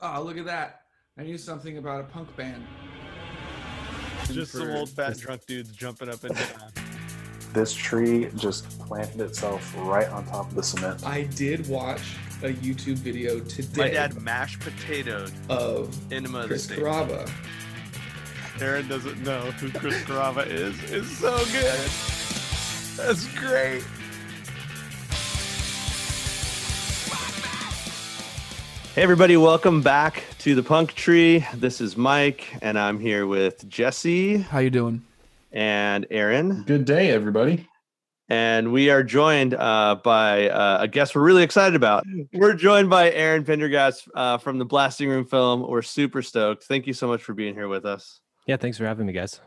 Oh, look at that. I knew something about a punk band. Just some old fat drunk dudes jumping up and down. This tree just planted itself right on top of the cement. I did watch a YouTube video today My dad mashed potatoed of enema of the Chris state. Carava. Aaron doesn't know who Chris Carava is. It's so good. That's great. Hey everybody, welcome back to the Punk Tree. This is Mike, and I'm here with Jesse How you doing? and Aaron, Good day, everybody. and we are joined uh, by uh, a guest we're really excited about. We're joined by Aaron Pendergast uh, from the Blasting Room film. We're super stoked. Thank you so much for being here with us. Yeah, thanks for having me, guys.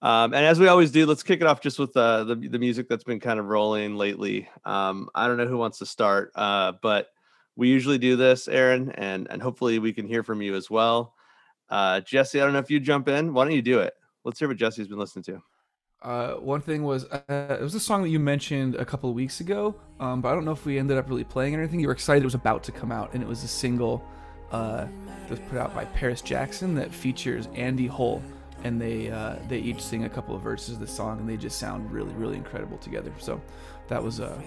Um, and as we always do, let's kick it off just with uh, the the music that's been kind of rolling lately. Um, I don't know who wants to start, uh, but we usually do this, Aaron, and and hopefully we can hear from you as well. Uh, Jesse, I don't know if you jump in. Why don't you do it? Let's hear what Jesse's been listening to. Uh, one thing was uh, it was a song that you mentioned a couple of weeks ago, um, but I don't know if we ended up really playing or anything. You were excited it was about to come out, and it was a single uh, that was put out by Paris Jackson that features Andy Hull, and they uh, they each sing a couple of verses of the song, and they just sound really really incredible together. So that was uh,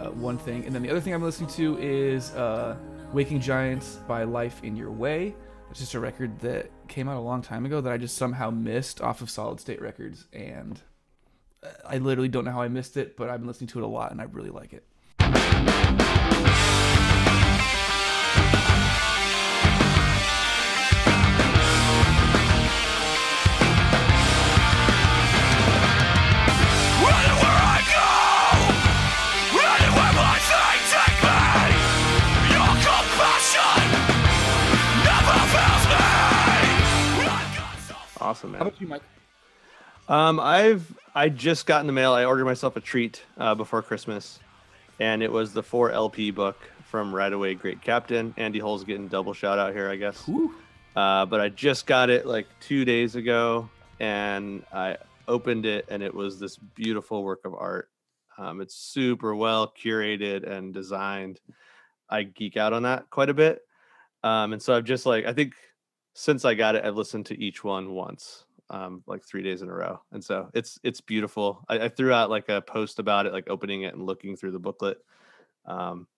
uh, one thing, and then the other thing I'm listening to is uh, "Waking Giants" by Life in Your Way. It's just a record that came out a long time ago that I just somehow missed off of Solid State Records, and uh, I literally don't know how I missed it, but I've been listening to it a lot, and I really like it. Awesome, How about you, Mike? Um, I've I just got in the mail. I ordered myself a treat uh, before Christmas, and it was the four LP book from Right Away Great Captain. Andy Hull's getting double shout out here, I guess. Uh, but I just got it like two days ago, and I opened it, and it was this beautiful work of art. Um, it's super well curated and designed. I geek out on that quite a bit, um, and so I've just like I think since I got it, I've listened to each one once, um, like three days in a row, and so it's it's beautiful. I, I threw out like a post about it, like opening it and looking through the booklet. Um,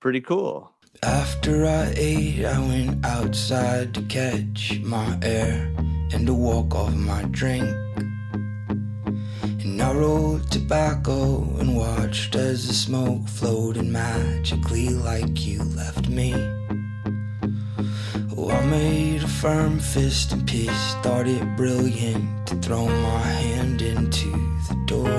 pretty cool. After I ate, I went outside to catch my air and to walk off my drink. And I rolled tobacco and watched as the smoke floated magically like you left me. I made a firm fist and pissed, thought it brilliant to throw my hand into the door.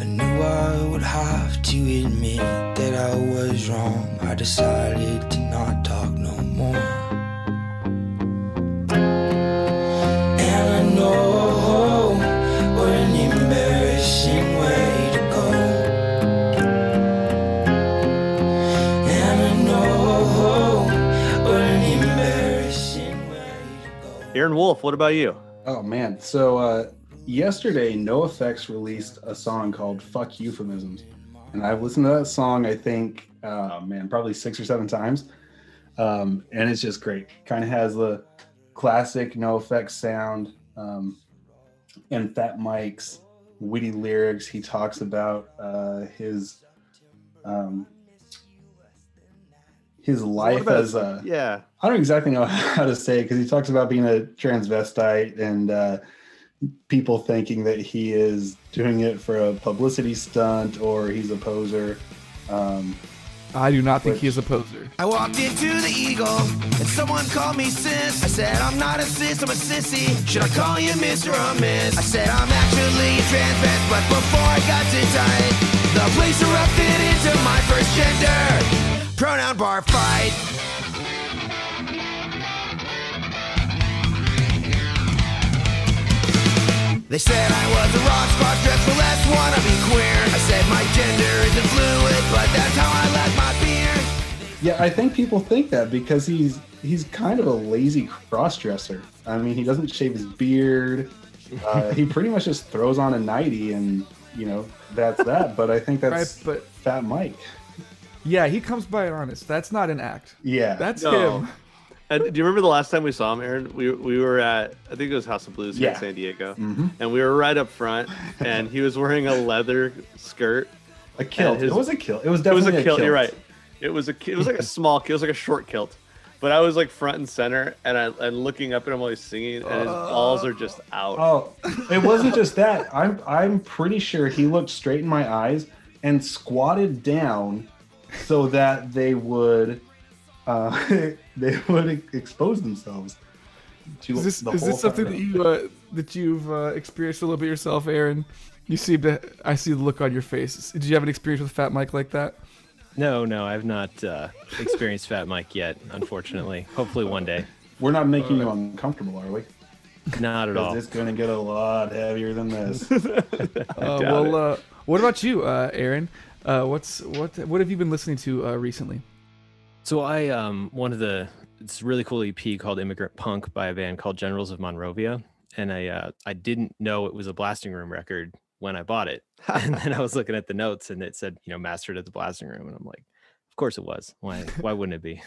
I knew I would have to admit that I was wrong. I decided to not talk no more. Aaron Wolf, what about you? Oh man. So uh yesterday NoFX released a song called Fuck Euphemisms. And I've listened to that song, I think, uh man, probably six or seven times. Um, and it's just great. Kind of has the classic NoFX sound. Um, and Fat Mike's witty lyrics. He talks about uh his um his life about- as a yeah, I don't exactly know how to say it because he talks about being a transvestite and uh, people thinking that he is doing it for a publicity stunt or he's a poser. Um, I do not think Which- he is a poser. I walked into the Eagle and someone called me sis. I said, I'm not a sis, I'm a sissy. Should I call you Mr. or Miss? I said, I'm actually a transvest, but before I got too tight, the police erupted into my first gender. Pronoun bar fight. They said I was a rock star, dressed for less, wanna be queer. I said my gender isn't fluid, but that's how I like my beer. yeah, I think people think that because he's he's kind of a lazy cross-dresser. I mean, he doesn't shave his beard. Uh, he pretty much just throws on a nightie and you know that's that. But I think that's Right, but Fat Mike. Yeah, he comes by it honest. That's not an act. Yeah. That's No. him. And do you remember the last time we saw him, Aaron? We we were at I think it was House of Blues here in San Diego, Mhm. and we were right up front, and he was wearing a leather skirt. a kilt. his- it was a kilt. It was It was definitely a kilt. You're right. It was a ki- it was like a small kilt. It was like a short kilt. But I was like front and center, and I and looking up at him while he's singing, and his balls are just out. Oh, it wasn't just that. I'm I'm pretty sure he looked straight in my eyes and squatted down so that they would uh they would expose themselves to Is this the is this something that you uh, that you've uh, experienced a little bit yourself, Aaron? You seem to. I see the look on your face. Did you have an experience with Fat Mike like that? No, no, I've not uh, experienced Fat Mike yet, unfortunately. Hopefully one day. We're not making you uncomfortable, are we? Not at all. Because it's going to get a lot heavier than this. Uh, well, uh, what about you, uh, Aaron? Uh, what's what what have you been listening to uh, recently? So I um one of the it's a really cool EP called Immigrant Punk by a band called Generals of Monrovia, and I uh, I didn't know it was a Blasting Room record when I bought it, and then I was looking at the notes and it said you know mastered at the Blasting Room, and I'm like, of course it was. Why why wouldn't it be?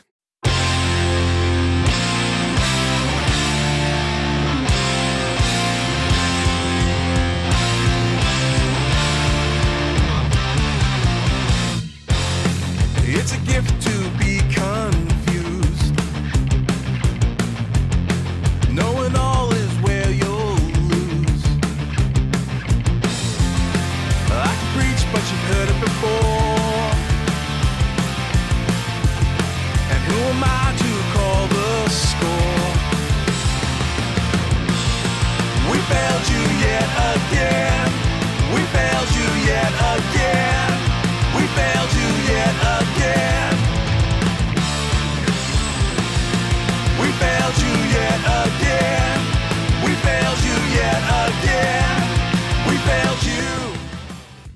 It's a gift to be confused. Knowing all is where you'll lose. I can preach, but you've heard it before. And who am I to call the score? We failed you yet again. We failed you yet again.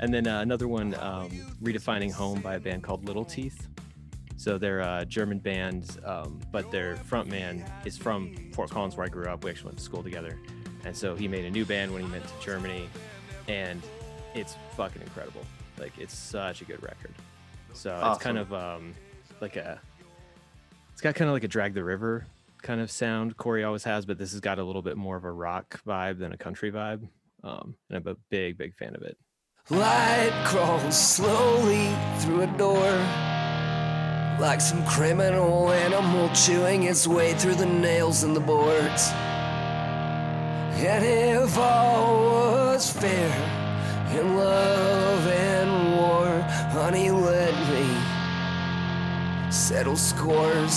And then uh, another one, um, Redefining Home by a band called Little Teeth. So they're a German band, um, but their frontman is from Fort Collins, where I grew up. We actually went to school together. And so he made a new band when he went to Germany. And it's fucking incredible. Like, it's such a good record. So it's kind of um, like a, it's got kind of like a Drag the River kind of sound Corey always has, but this has got a little bit more of a rock vibe than a country vibe. Um, and I'm a big, big fan of it. Light crawls slowly through a door like some criminal animal chewing its way through the nails in the boards. And if all was fair in love and war, honey, let me settle scores.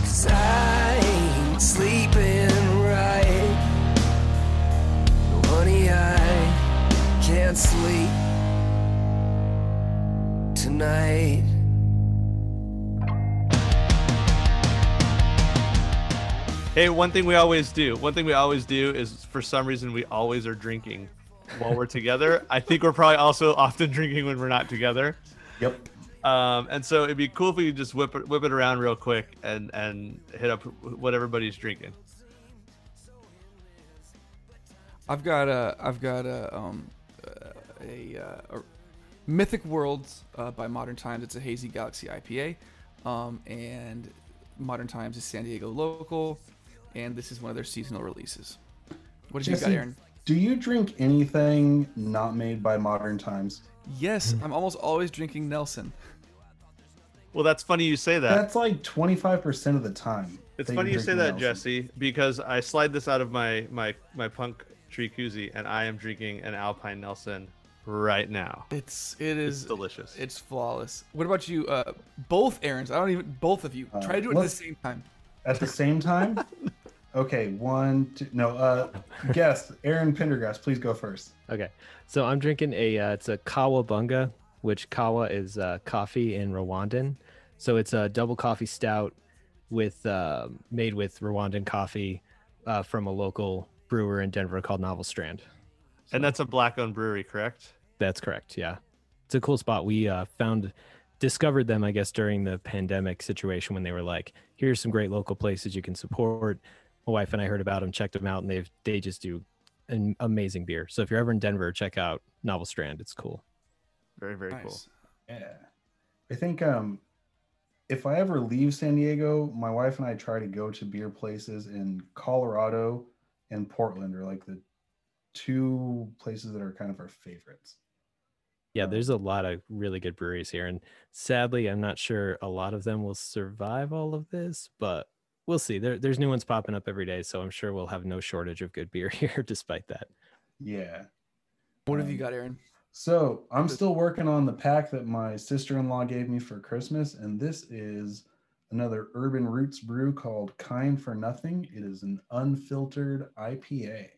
Cause I ain't sleeping can't sleep tonight. Hey, one thing we always do. One thing we always do is, for some reason, we always are drinking while we're together. I think we're probably also often drinking when we're not together. Yep. Um, and so it'd be cool if we could just whip it, whip it around real quick and and hit up what everybody's drinking. I've got a I've got a um a, uh, a Mythic Worlds uh, by Modern Times. It's a hazy galaxy IPA, um, and Modern Times is San Diego local, and this is one of their seasonal releases. What did you got, Aaron? Do you drink anything not made by modern times? Yes, I'm almost always drinking Nelson. Well, that's funny you say that. That's like 25% of the time. It's funny you say that, Nelson. Jesse, because I slide this out of my my my punk tree koozie, and I am drinking an Alpine Nelson right now. It's it is It's delicious. It's flawless. What about you? Uh, both Aaron's. I don't even both of you. Uh, Try to do it at the same time. At the same time? okay, one, two, no, uh, guest, Aaron Pendergast, please go first. Okay, so I'm drinking a uh, it's a Kawabunga, which Kawa is uh, coffee in Rwandan. So it's a double coffee stout with uh, made with Rwandan coffee uh, from a local brewer in Denver called Novel Strand. And that's a black-owned brewery, correct? That's correct. Yeah, it's a cool spot. We uh, found discovered them, I guess, during the pandemic situation when they were like, "Here's some great local places you can support." My wife and I heard about them, checked them out, and they've they just do an amazing beer. So if you're ever in Denver, check out Novel Strand. It's cool. Very very cool. Yeah. I think um if I ever leave San Diego, my wife and I try to go to beer places in Colorado and Portland are like the two places that are kind of our favorites. Yeah, there's a lot of really good breweries here, and sadly, I'm not sure a lot of them will survive all of this, but we'll see. There, there's new ones popping up every day, so I'm sure we'll have no shortage of good beer here, despite that. Yeah. What have you Um, got, Aaron? So I'm still working on the pack that my sister-in-law gave me for Christmas, and this is another Urban Roots brew called Kind for Nothing. It is an unfiltered IPA,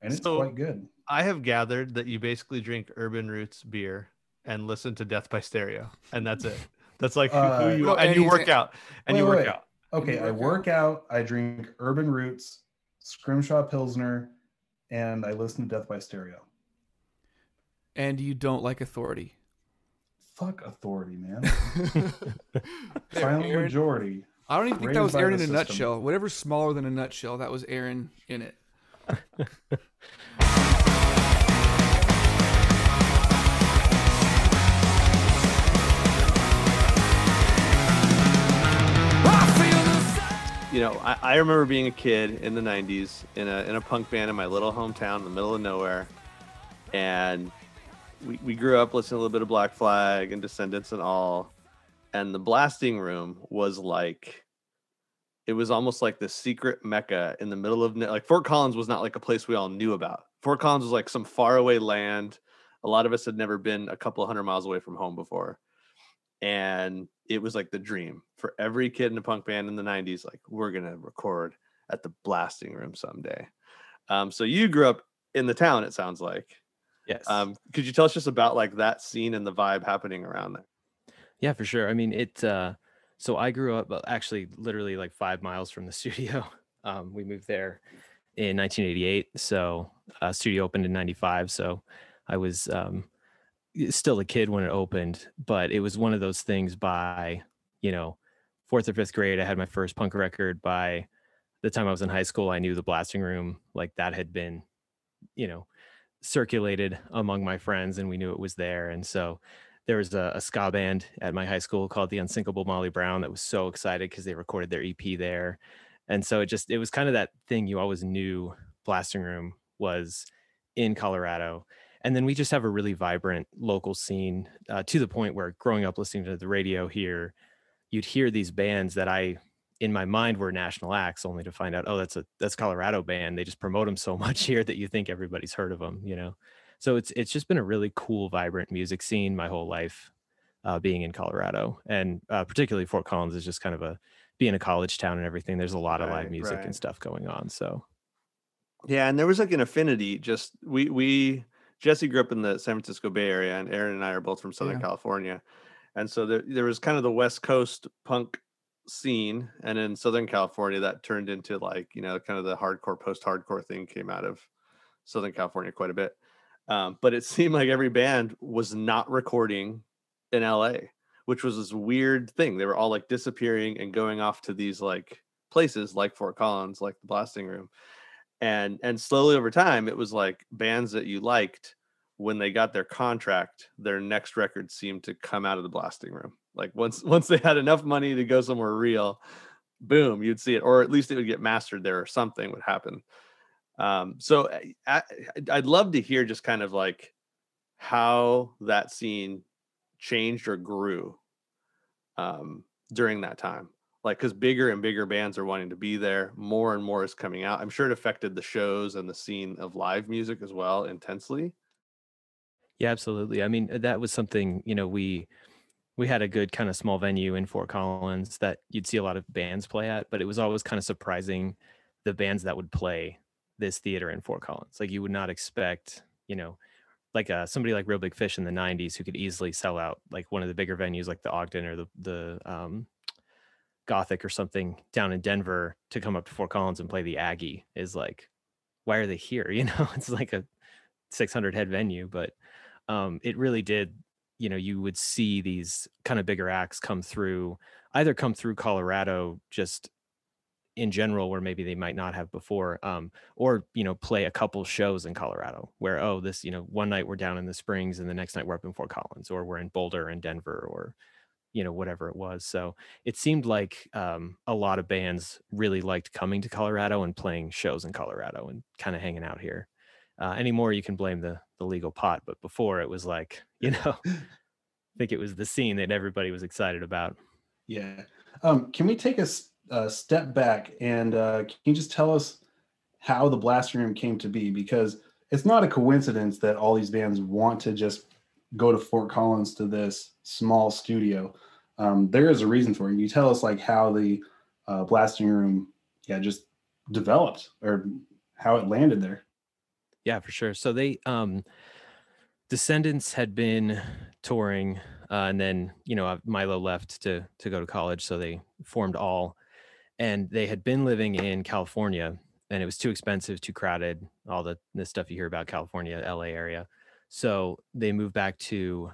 and it's So- quite good. I have gathered that you basically drink Urban Roots beer and listen to Death by Stereo, and that's it. That's like who- Uh, who you No, are, and and you work out, and Wait, you work wait. out. Okay, you I work work out. I drink Urban Roots, Scrimshaw Pilsner, and I listen to Death by Stereo. And you don't like authority. Fuck authority, man. There, Silent Aaron. majority. I don't even think that was Aaron in a system. nutshell. Whatever's smaller than a nutshell, that was Aaron in it. you know, I, I remember being a kid in the '90s in a in a punk band in my little hometown in the middle of nowhere, and we, we grew up listening to a little bit of Black Flag and Descendents and all, and the blasting room was like, it was almost like the secret mecca in the middle of like Fort Collins was not like a place we all knew about. Fort Collins was like some faraway land. A lot of us had never been a couple hundred miles away from home before and it was like the dream for every kid in a punk band in the 90s like we're going to record at the blasting room someday um, so you grew up in the town it sounds like Yes. um, could you tell us just about like that scene and the vibe happening around there Yeah, for sure. I mean, it. Uh, so I grew up uh, actually literally like five miles from the studio. Um, we moved there in 1988. So uh, studio opened in 95. So I was um, still a kid when it opened, but it was one of those things by, you know, fourth or fifth grade. I had my first punk record. By the time I was in high school, I knew the blasting room like that had been, you know, circulated among my friends and we knew it was there. And so there was a, a ska band at my high school called the Unsinkable Molly Brown that was so excited because they recorded their EP there. And so it just it was kind of that thing you always knew blasting room was in Colorado. And then we just have a really vibrant local scene uh, to the point where growing up listening to the radio here, you'd hear these bands that I in my mind were national acts only to find out oh that's a that's Colorado band. They just promote them so much here that you think everybody's heard of them you know? So it's it's just been a really cool vibrant music scene my whole life uh, being in colorado. And uh, particularly fort collins is just kind of a being a college town and everything there's a lot of live music right. and stuff going on so. Yeah and there was like an affinity just we we jesse grew up in the san francisco bay area and aaron and i are both from southern Yeah. california and so there, there was kind of the west coast punk scene and in southern california that turned into like you know kind of the hardcore post-hardcore thing came out of southern california quite a bit um, but it seemed like every band was not recording in la which was this weird thing they were all like disappearing and going off to these like places like fort collins like the blasting room and and slowly over time it was like bands that you liked when they got their contract their next record seemed to come out of the blasting room. Like once once they had enough money to go somewhere real boom you'd see it or at least it would get mastered there or something would happen. Um so I, I i'd love to hear just kind of like how that scene changed or grew um during that time like because bigger and bigger bands are wanting to be there more and more is coming out i'm sure it affected the shows and the scene of live music as well intensely Yeah, absolutely. I mean, that was something, you know, we we had a good kind of small venue in Fort Collins that you'd see a lot of bands play at, but it was always kind of surprising the bands that would play this theater in Fort Collins. Like you would not expect, you know, like uh, somebody like Real Big Fish in the '90s who could easily sell out like one of the bigger venues like the Ogden or the the um, Gothic or something down in Denver to come up to Fort Collins and play the Aggie is like, why are they here? You know, it's like a 600 head venue, but um, it really did. You know, you would see these kind of bigger acts come through, either come through Colorado just in general where maybe they might not have before um, or you know play a couple shows in colorado where oh this you know one night we're down in the springs and the next night we're up in fort collins or we're in boulder and denver or you know whatever it was so it seemed like um, a lot of bands really liked coming to colorado and playing shows in colorado and kind of hanging out here uh, anymore you can blame the the legal pot but before it was like you know i think it was the scene that everybody was excited about Yeah. Um, can we take a step back and uh, can you just tell us how the Blast Room came to be? Because it's not a coincidence that all these bands want to just go to Fort Collins to this small studio. Um, there is a reason for it. You tell us like how the uh, Blasting Room, yeah, just developed or how it landed there? Yeah, for sure. So they um Descendents had been touring uh, and then, you know, uh, Milo left to to go to college, so they formed all and they had been living in California and it was too expensive, too crowded, all the the stuff you hear about California, LA area. So they moved back to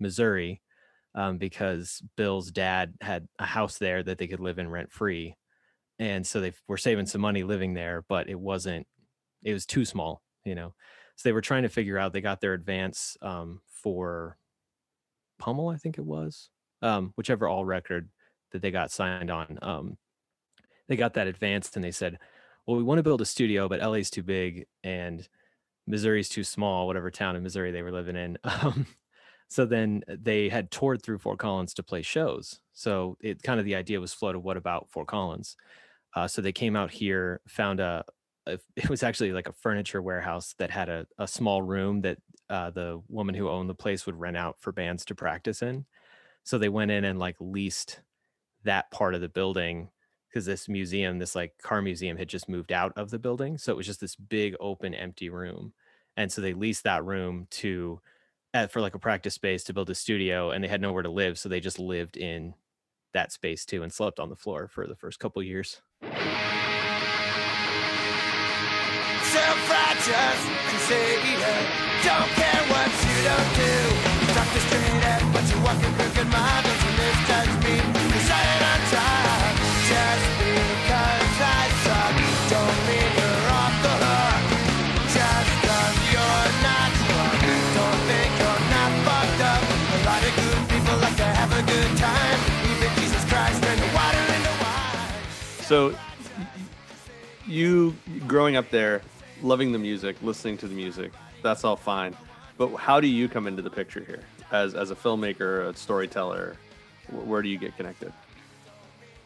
Missouri um, because Bill's dad had a house there that they could live in rent free. And so they were saving some money living there, but it wasn't, it was too small, you know. So they were trying to figure out, they got their advance um, for Pummel, I think it was, um, whichever all record that they got signed on. Um, they got that advanced and they said, well, we want to build a studio, but LA's too big and Missouri's too small, whatever town in Missouri they were living in. Um, so then they had toured through Fort Collins to play shows. So it kind of the idea was floated, what about Fort Collins? Uh, so they came out here, found a, a, it was actually like a furniture warehouse that had a, a small room that uh, the woman who owned the place would rent out for bands to practice in. So they went in and like leased that part of the building because this museum, this like car museum, had just moved out of the building. So it was just this big open empty room. And so they leased that room to uh, for like a practice space to build a studio and they had nowhere to live. So they just lived in that space too and slept on the floor for the first couple years. Self-righteous Don't care what you don't do Talk at you walk crooked mile So, you growing up there, loving the music, listening to the music, that's all fine. But how do you come into the picture here as as a filmmaker, a storyteller? Where do you get connected?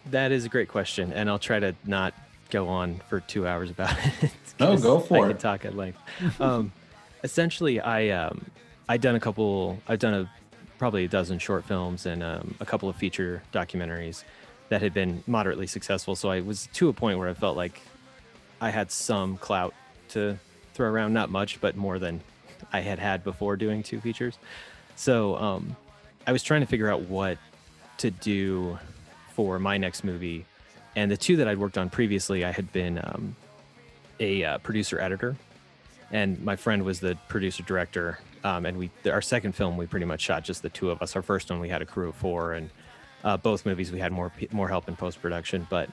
That is a great question. And I'll try to not go on for two hours about it. No, 'cause go for it. I it. can talk at length. um, essentially, I um, I'd done a couple. I've done a probably a dozen short films and um, a couple of feature documentaries that had been moderately successful. So I was to a point where I felt like I had some clout to throw around, not much, but more than I had had before doing two features. So um, I was trying to figure out what to do for my next movie. And the two that I'd worked on previously, I had been um, a uh, producer editor, and my friend was the producer director. Um, and we, our second film, we pretty much shot just the two of us. Our first one, we had a crew of four, and uh, both movies we had more more help in post production. But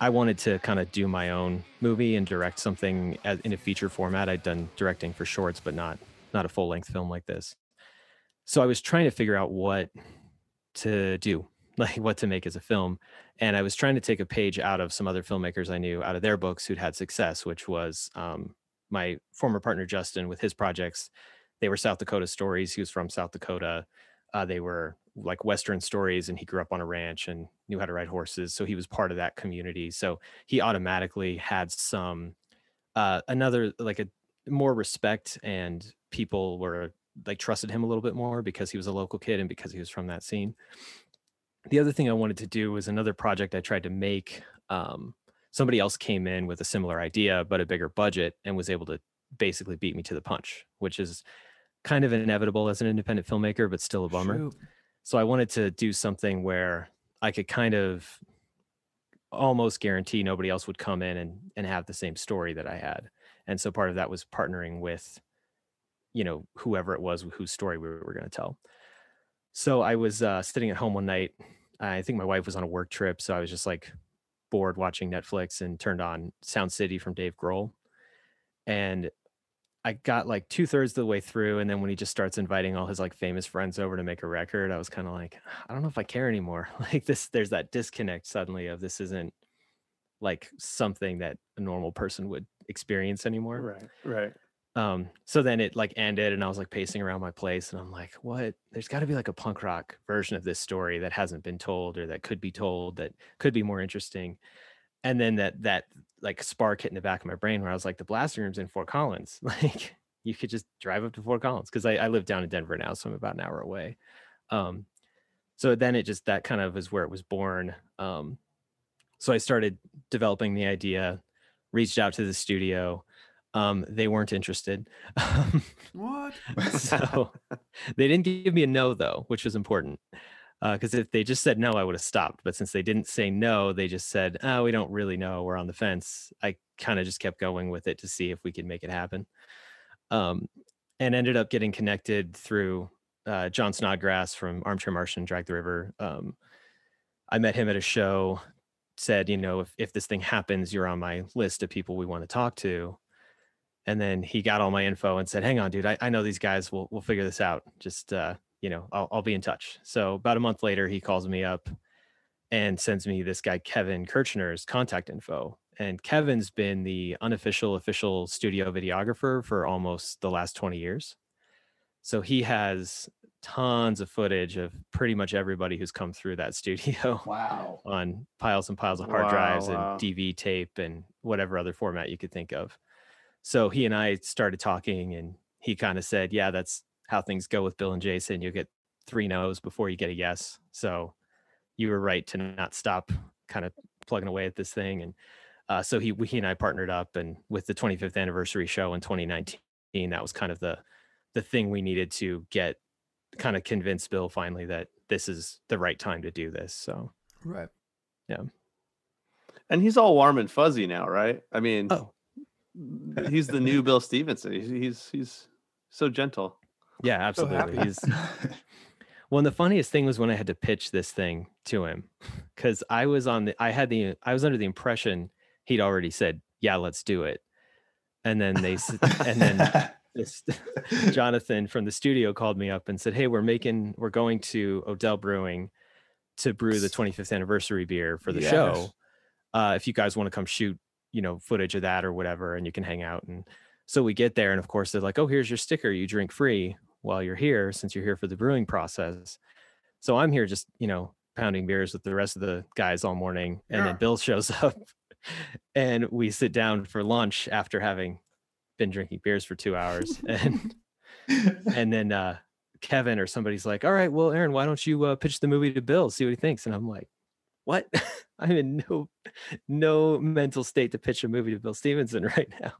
I wanted to kind of do my own movie and direct something as, in a feature format. I'd done directing for shorts, but not not a full length film like this. So I was trying to figure out what to do, like what to make as a film. And I was trying to take a page out of some other filmmakers I knew out of their books who'd had success, which was um, my former partner Justin with his projects. They were South Dakota stories. He was from South Dakota. Uh, they were like Western stories, and he grew up on a ranch and knew how to ride horses. So he was part of that community. So he automatically had some uh, another like a more respect, and people were like trusted him a little bit more because he was a local kid and because he was from that scene. The other thing I wanted to do was another project I tried to make. Um, somebody else came in with a similar idea but a bigger budget and was able to basically beat me to the punch, which is kind of inevitable as an independent filmmaker, but still a bummer. Shoot. So I wanted to do something where I could kind of almost guarantee nobody else would come in and, and have the same story that I had. And so part of that was partnering with, you know, whoever it was whose story we were going to tell. So I was uh, sitting at home one night. I think my wife was on a work trip. So I was just like bored watching Netflix and turned on Sound City from Dave Grohl. And I got like two thirds of the way through. And then when he just starts inviting all his like famous friends over to make a record, I was kind of like, I don't know if I care anymore. Like this, there's that disconnect suddenly of this isn't like something that a normal person would experience anymore. Right. Right. Um, so then it like ended and I was like pacing around my place and I'm like, what? There's got to be like a punk rock version of this story that hasn't been told or that could be told that could be more interesting. And then that that like spark hit in the back of my brain where I was like, the blasting room's in Fort Collins. Like you could just drive up to Fort Collins because I, I live down in Denver now, so I'm about an hour away. Um, so then it just that kind of is where it was born. Um, so I started developing the idea, reached out to the studio um, they weren't interested. What? so they didn't give me a no though, which was important. Because uh, if they just said no, I would have stopped. But since they didn't say no, they just said, "Oh, we don't really know. We're on the fence." I kind of just kept going with it to see if we could make it happen, um, and ended up getting connected through uh, Jon Snodgrass from Armchair Martian, Drag the River. Um, I met him at a show. Said, you know, if if this thing happens, you're on my list of people we want to talk to and then he got all my info and said hang on dude i, I know these guys will we'll figure this out just uh you know I'll, I'll be in touch so about a month later he calls me up and sends me this guy kevin kirchner's contact info and kevin's been the unofficial official studio videographer for almost the last 20 years so he has tons of footage of pretty much everybody who's come through that studio Wow. on piles and piles of hard Wow, drives wow. and dv tape and whatever other format you could think of so he and I started talking, and he kind of said, "Yeah, that's how things go with Bill and Jason. You get three no's before you get a yes. So you were right to not stop kind of plugging away at this thing." And uh, so he he and I partnered up, and with the 25th anniversary show in 2019, that was kind of the the thing we needed to get kind of convince Bill finally that this is the right time to do this. So Right. Yeah. And he's all warm and fuzzy now, right? I mean, oh he's the new Bill Stevenson. He's he's, he's so gentle. Yeah, absolutely. happy. He's Well, and the funniest thing was when I had to pitch this thing to him, because I was on the, I had the, I was under the impression he'd already said, "Yeah, let's do it," and then they, and then this Jonathan from the studio called me up and said, "Hey, we're making, we're going to Odell Brewing to brew the 25th anniversary beer for the Yes. show. Uh, if you guys want to come shoot, you know, footage of that or whatever, and you can hang out." And so we get there, and of course they're like, "Oh, here's your sticker. You drink free while you're here, since you're here for the brewing process." So I'm here just, you know, pounding beers with the rest of the guys all morning, and Yeah. then Bill shows up, and we sit down for lunch after having been drinking beers for two hours, and and then uh Kevin or somebody's like, "All right, well, Aaron, why don't you uh, pitch the movie to Bill, see what he thinks?" And I'm like, "What? I'm in no no mental state to pitch a movie to Bill Stevenson right now."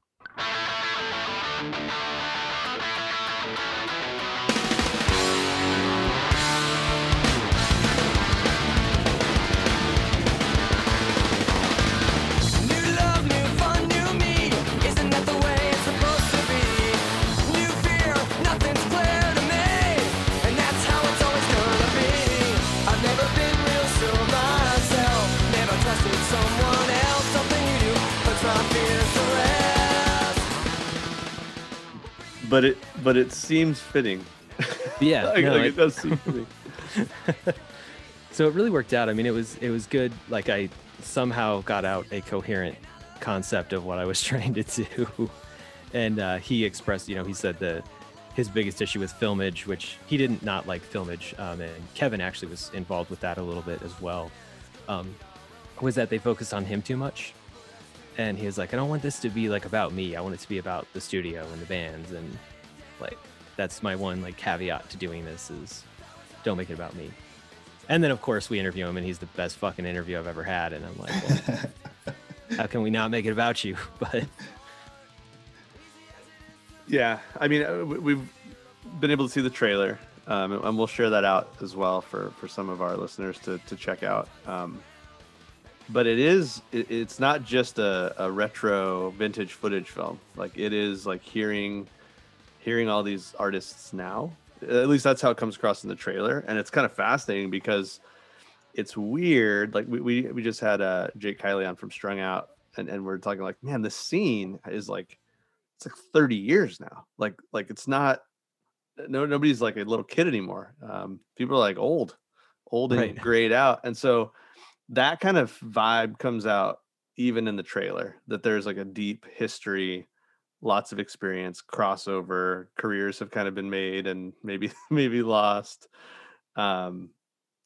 But it but it seems fitting. Yeah, like, no, like it- it does seem fitting. so it really worked out. I mean, it was it was good. Like I somehow got out a coherent concept of what I was trying to do, and uh, he expressed, you know, he said that his biggest issue with filmage, which he didn't not like filmage, um, and Kevin actually was involved with that a little bit as well, um, was that they focused on him too much. And he was like, I don't want this to be like about me. I want it to be about the studio and the bands, and like that's my one like caveat to doing this is don't make it about me. And then of course we interview him and he's the best fucking interview I've ever had. And I'm like, well, how can we not make it about you? But Yeah, I mean, uh, we- we've been able to see the trailer, um, and we'll share that out as well for for some of our listeners to to check out. Um, but it is, it, it's not just a, a retro vintage footage film. Like it is like hearing hearing all these artists now. At least that's how it comes across in the trailer, and it's kind of fascinating because it's weird. Like we we, we just had uh Jake Kiley on from Strung Out, and and we're talking like, man, the scene is like it's like 30 years now. Like like it's not no nobody's like a little kid anymore. Um, people are like old, old and Right. grayed out, and so that kind of vibe comes out even in the trailer. That there's like a deep history, lots of experience, crossover, careers have kind of been made and maybe maybe lost. Um,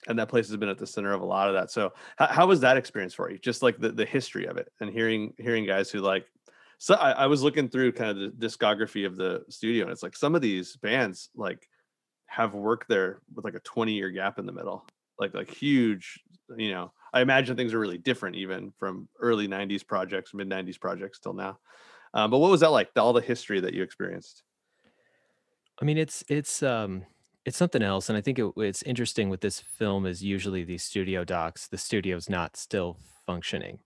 and that place has been at the center of a lot of that. So how, how was that experience for you? Just like the, the history of it and hearing hearing guys who like so I, I was looking through kind of the discography of the studio and it's like some of these bands like have worked there with like a 20 year gap in the middle like like huge you know i imagine things are really different even from early 90s projects mid 90s projects till now um, but what was that like all the history that you experienced I mean, it's it's um it's something else, and I think it, it's interesting with this film is usually these studio docs, the studio's not still functioning,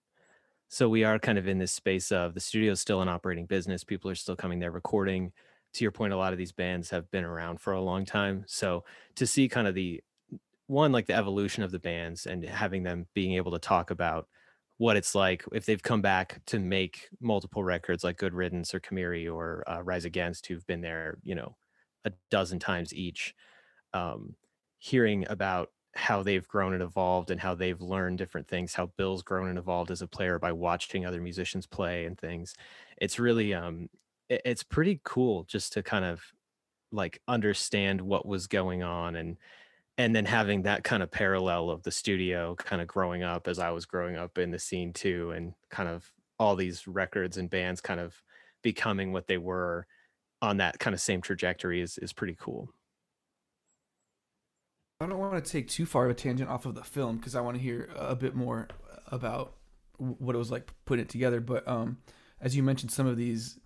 so we are kind of in this space of the studio's still an operating business. People are still coming there recording. To your point, a lot of these bands have been around for a long time, so to see kind of the one like the evolution of the bands and having them being able to talk about what it's like if they've come back to make multiple records like Good Riddance or Kemuri or uh, Rise Against, who've been there, you know, a dozen times each um, hearing about how they've grown and evolved and how they've learned different things how bill's grown and evolved as a player by watching other musicians play and things it's really um it- it's pretty cool just to kind of like understand what was going on and and then having that kind of parallel of the studio kind of growing up as i was growing up in the scene too and kind of all these records and bands kind of becoming what they were on that kind of same trajectory is is pretty cool. I don't want to take too far of a tangent off of the film because I want to hear a bit more about what it was like putting it together. But um, as you mentioned, some of these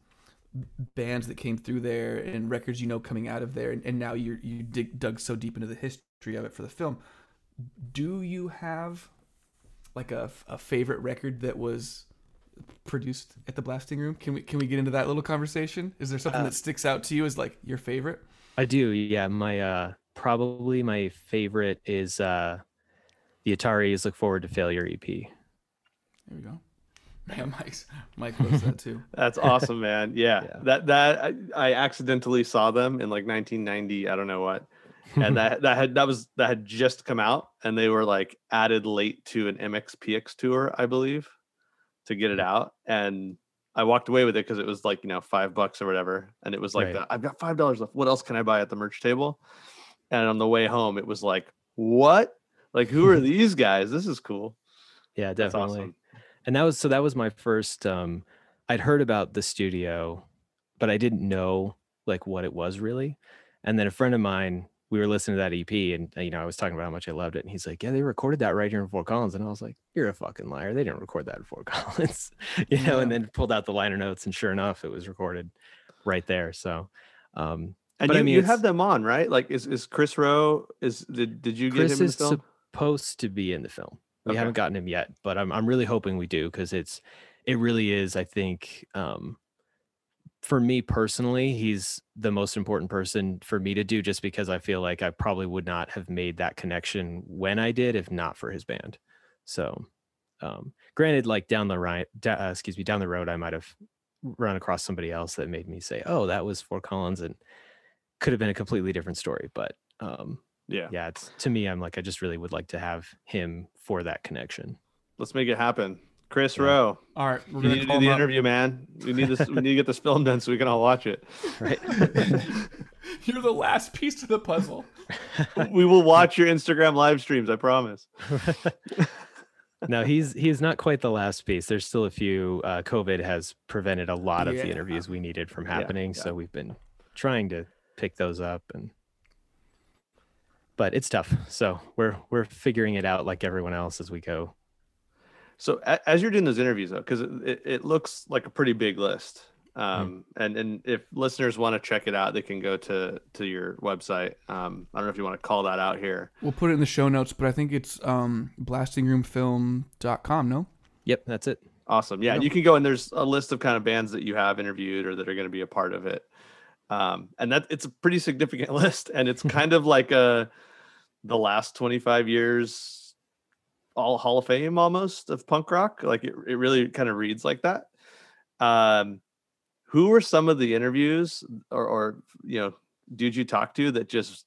bands that came through there and records you know coming out of there, and, and now you you dig, dug so deep into the history of it for the film. Do you have like a, a favorite record that was produced at the blasting room? Can we can we get into that little conversation? Is there something Uh, that sticks out to you as like your favorite? I do, yeah. My uh probably my favorite is uh the Ataris Look Forward to Failure EP. There we go. Man, Mike's Mike loves that too. That's awesome, man. Yeah, Yeah. that that I, I accidentally saw them in like 1990. I don't know what, and that that had that was that had just come out, and they were like added late to an MXPX tour, I believe, to get it hmm. out. And I walked away with it because it was like you know five bucks or whatever, and it was like Right. the, I've got five dollars left. What else can I buy at the merch table? And on the way home, it was like, what? Like who are these guys? This is cool. yeah, That's definitely. awesome. And that was so that was my first um i'd heard about the studio but i didn't know like what it was really and then a friend of mine we were listening to that ep and uh, you know i was talking about how much i loved it and he's like yeah they recorded that right here in fort collins and i was like you're a fucking liar they didn't record that in fort collins you know and then pulled out the liner notes and sure enough it was recorded right there so um And But you, I mean, you have them on, right? Like, is, is Kris Roe? Is did did you get Chris him in the is supposed to be in the film. We Okay. haven't gotten him yet, but I'm I'm really hoping we do because it's it really is. I think um, for me personally, he's the most important person for me to do, just because I feel like I probably would not have made that connection when I did if not for his band. So, um, granted, like down the right, uh, excuse me, down the road, I might have run across somebody else that made me say, "Oh, that was for Collins," and could have been a completely different story. But um, yeah. yeah, it's to me, I'm like, I just really would like to have him for that connection. Let's make it happen. Kris Yeah. Roe, All right, we're you gonna need to do the up. interview, man. We need this. we need to get this film done so we can all watch it. Right. You're the last piece to the puzzle. we will watch your Instagram live streams. I promise. no, he's he's not quite the last piece. There's still a few. Uh, COVID has prevented a lot of Yeah. the interviews we needed from Yeah, happening, yeah. so we've been trying to pick those up and. But it's tough, so we're we're figuring it out like everyone else as we go. So as you're doing those interviews, though, because it, it, it looks like a pretty big list. Um, and and if listeners want to check it out, they can go to to your website. Um, I don't know if you want to call that out here. We'll put it in the show notes, but I think it's um, blastingroomfilm.com. No, Yep, that's it. Awesome. Yeah, Yeah. you can go and there's a list of kind of bands that you have interviewed or that are going to be a part of it. Um, and that it's a pretty significant list, and it's kind of like a the last 25 years all Hall of Fame almost of punk rock. Like it, it really kind of reads like that. Um, who were some of the interviews or, or you know dudes you talked to that just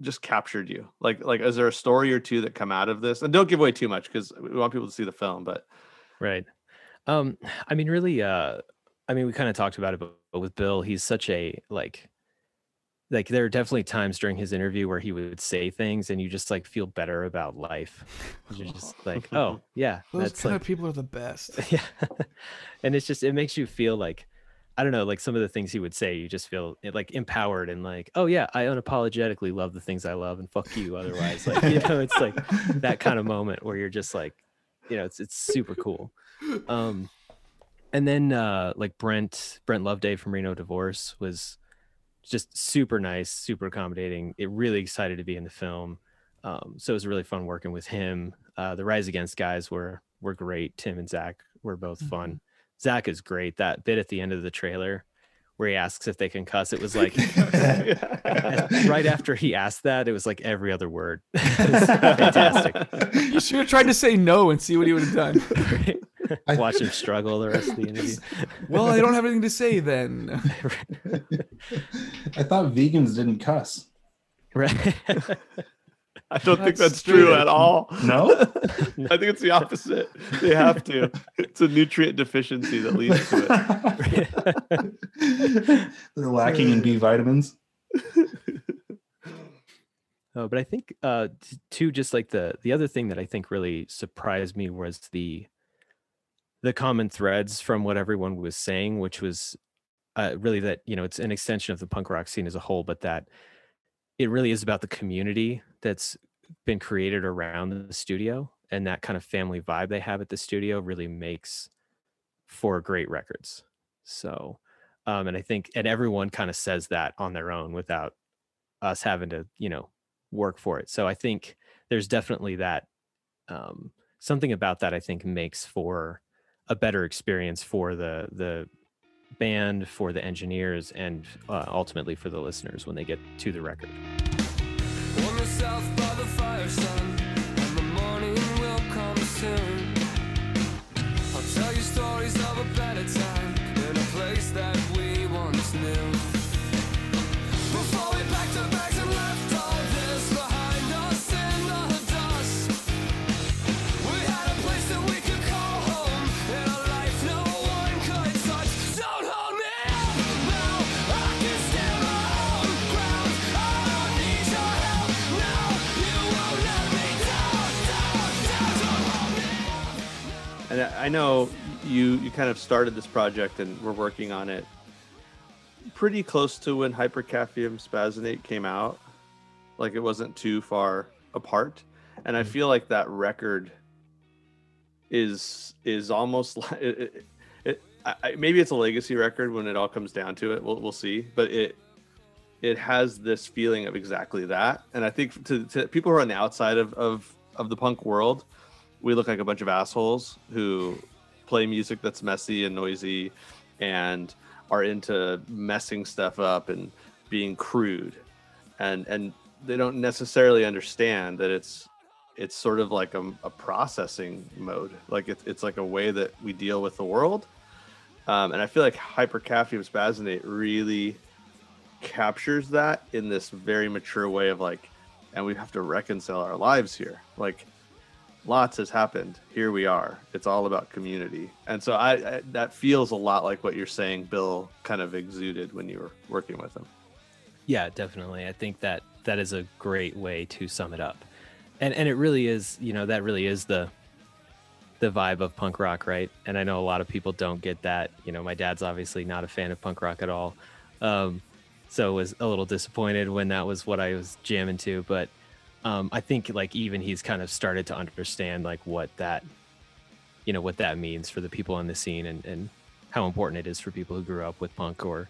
just captured you? Like like is there a story or two that come out of this? And don't give away too much because we want people to see the film. But Right. Um, I mean, really, uh, I mean, we kind of talked about it, but, but with Bill, he's such a like, like there are definitely times during his interview where he would say things and you just like feel better about life. You're just like, oh yeah, Those that's kind like, of people are the best. yeah. and it's just it makes you feel like I don't know, like some of the things he would say, you just feel like empowered and like, oh yeah, I unapologetically love the things I love and fuck you otherwise. Like, you know, it's like that kind of moment where you're just like, you know, it's it's super cool. Um and then uh like Brent Brent Loveday from Reno Divorce was just super nice, super accommodating. It really excited to be in the film. Um, so it was really fun working with him. Uh, the Rise Against guys were were great. Tim and Zach were both fun. Zach is great. That bit at the end of the trailer where he asks if they can cuss, it was like right after he asked that, it was like every other word. Fantastic. You should have tried to say no and see what he would have done. I- Watch him struggle the rest of the interview. well, I don't have anything to say then. I thought vegans didn't cuss. right. I don't think That's that's true at all. No? I think it's the opposite. They have to. It's a nutrient deficiency that leads to it. They're lacking in B vitamins. Oh, but I think uh too just like the the other thing that I think really surprised me was the the common threads from what everyone was saying, which was uh, really that you know it's an extension of the punk rock scene as a whole, but that it really is about the community that's been created around the studio and that kind of family vibe they have at the studio really makes for great records. So, um, and I think and everyone kind of says that on their own without us having to you know work for it. So I think there's definitely that um, something about that I think makes for a better experience for the the band, for the engineers, and uh, ultimately for the listeners when they get to the record. I'll tell you stories of a better time in a place that we once knew. I know you you kind of started this project and we're working on it pretty close to when Hypercaffium Spazzinate came out. Like it wasn't too far apart. And I mm-hmm. feel like that record is is almost like it, it, it maybe it's a legacy record when it all comes down to it. We'll we'll see. But it it has this feeling of exactly that. And I think to, to people who are on the outside of, of of the punk world, we look like a bunch of assholes who play music that's messy and noisy and are into messing stuff up and being crude. And and they don't necessarily understand that it's it's sort of like a, a processing mode. Like it's, it's like a way that we deal with the world. Um, and i feel like hypercaffium spazzinate really captures that in this very mature way of like and we have to reconcile our lives here. Like lots has happened here we are it's all about community and so I, I that feels a lot like what you're saying bill kind of exuded when you were working with him Yeah, definitely. I think that that is a great way to sum it up. And and it really is, you know, that really is the the vibe of punk rock, right? And I know a lot of people don't get that. You know, my dad's obviously not a fan of punk rock at all. Um so was a little disappointed when that was what I was jamming to, but um I think like even he's kind of started to understand like what that you know, what that means for the people on the scene and and how important it is for people who grew up with punk or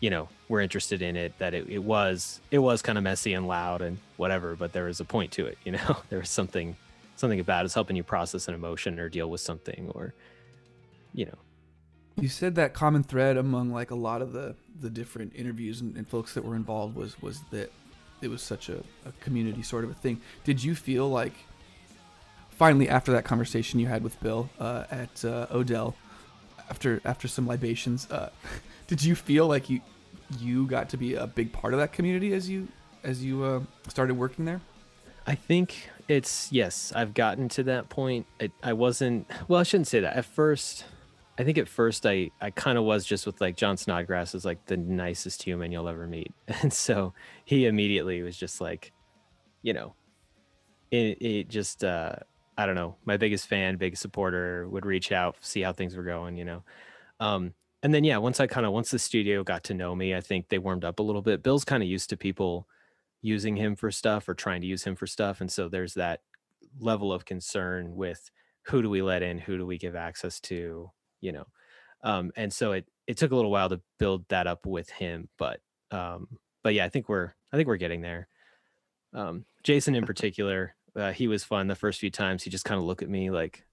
you know were interested in it that it, it was it was kind of messy and loud and whatever but there was a point to it you know? There was something something about it. It's helping you process an emotion or deal with something or you know. You said that common thread among like a lot of the the different interviews and, and folks that were involved was was that it was such a, a community sort of a thing. Did you feel like finally after that conversation you had with Bill uh, at uh, Odell, after after some libations, uh, did you feel like you you got to be a big part of that community as you as you uh, started working there? I think it's yes. I've gotten to that point. I, I wasn't. Well, I shouldn't say that. At first, I think at first I I kind of was just with like Jon Snodgrass is like the nicest human you'll ever meet, and so he immediately was just like, you know, it it just uh I don't know. My biggest fan, biggest supporter would reach out, see how things were going, you know. Um, and then yeah, once I kind of once the studio got to know me, I think they warmed up a little bit. Bill's kind of used to people using him for stuff or trying to use him for stuff and so there's that level of concern with who do we let in who do we give access to you know um and so it it took a little while to build that up with him but um but yeah i think we're i think we're getting there. Um jason in particular uh, he was fun the first few times. He just kind of looked at me like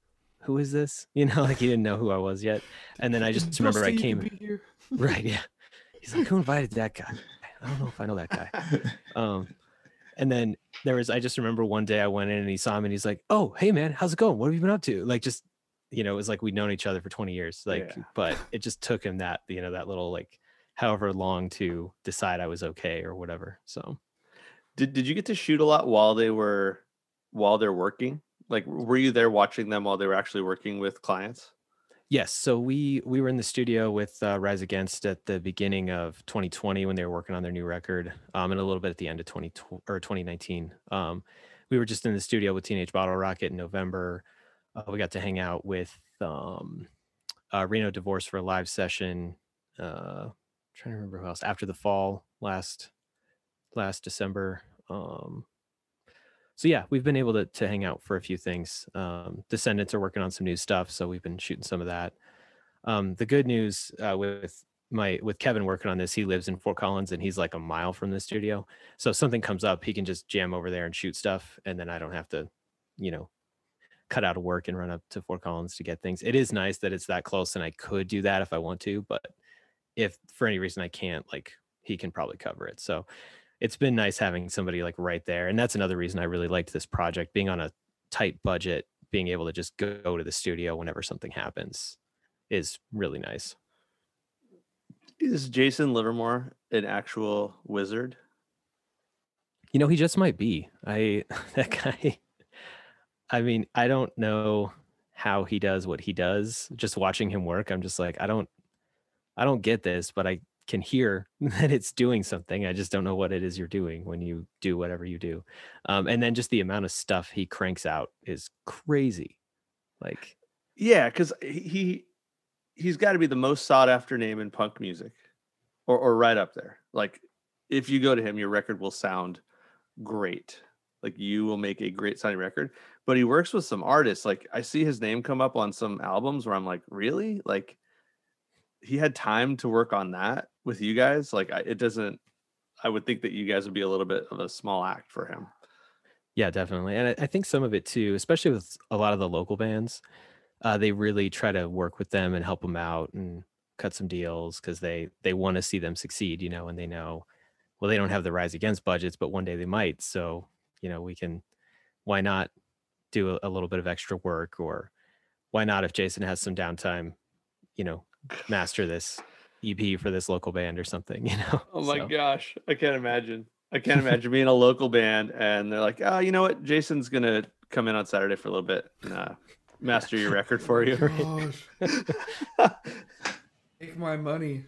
who is this? You know like he didn't know who i was yet. And then i just remember i came right yeah. He's like who invited that guy? I don't know if i know that guy. Um and then there was i just remember one day i went in and he saw me and he's like oh hey man how's it going? What have you been up to? Like just you know it was like we'd known each other for 20 years like Yeah. but it just took him that you know that little like however long to decide i was okay or whatever so Did Did you get to shoot a lot while they were while they're working? Like, were you there watching them while they were actually working with clients? Yes, so we we were in the studio with uh, Rise Against at the beginning of 2020 when they were working on their new record, um, and a little bit at the end of 20 or 2019. Um, we were just in the studio with Teenage Bottle Rocket in November. Uh, we got to hang out with um, uh, Reno Divorce for a live session. Uh, trying to remember who else after the fall last last December. Um, so yeah, we've been able to to hang out for a few things. Um, Descendents are working on some new stuff, so we've been shooting some of that. Um, the good news uh, with my with Kevin working on this, he lives in Fort Collins and he's like a mile from the studio. So if something comes up, he can just jam over there and shoot stuff, and then I don't have to, you know, cut out of work and run up to Fort Collins to get things. It is nice that it's that close, and I could do that if I want to, but if for any reason I can't, like he can probably cover it. So it's been nice having somebody like right there. And that's another reason I really liked this project being on a tight budget, being able to just go to the studio whenever something happens is really nice. Is Jason Livermore an actual wizard? You know, he just might be. I that guy I mean, I don't know how he does what he does. Just watching him work, I'm just like, I don't I don't get this, but I can hear that it's doing something. I just don't know what it is you're doing when you do whatever you do. Um, and then just the amount of stuff he cranks out is crazy. Like, Yeah, because he he's got to be the most sought after name in punk music, or or right up there. Like, if you go to him, your record will sound great. Like you will make a great sounding record. But he works with some artists. Like I see his name come up on some albums where I'm like, really? Like he had time to work on that with you guys. Like I, it doesn't. I would think that you guys would be a little bit of a small act for him. yeah, definitely. And I, I think some of it too, especially with a lot of the local bands, uh, they really try to work with them and help them out and cut some deals because they they want to see them succeed, you know, and they know, well, they don't have the rise against budgets, but one day they might. So, you know, we can, why not do a, a little bit of extra work or why not if Jason has some downtime, you know, master this EP for this local band or something, you know? Oh my So, gosh, I can't imagine. I can't imagine being a local band and they're like, oh, you know what? Jason's gonna come in on Saturday for a little bit and uh, master your record for you. Gosh, take my money.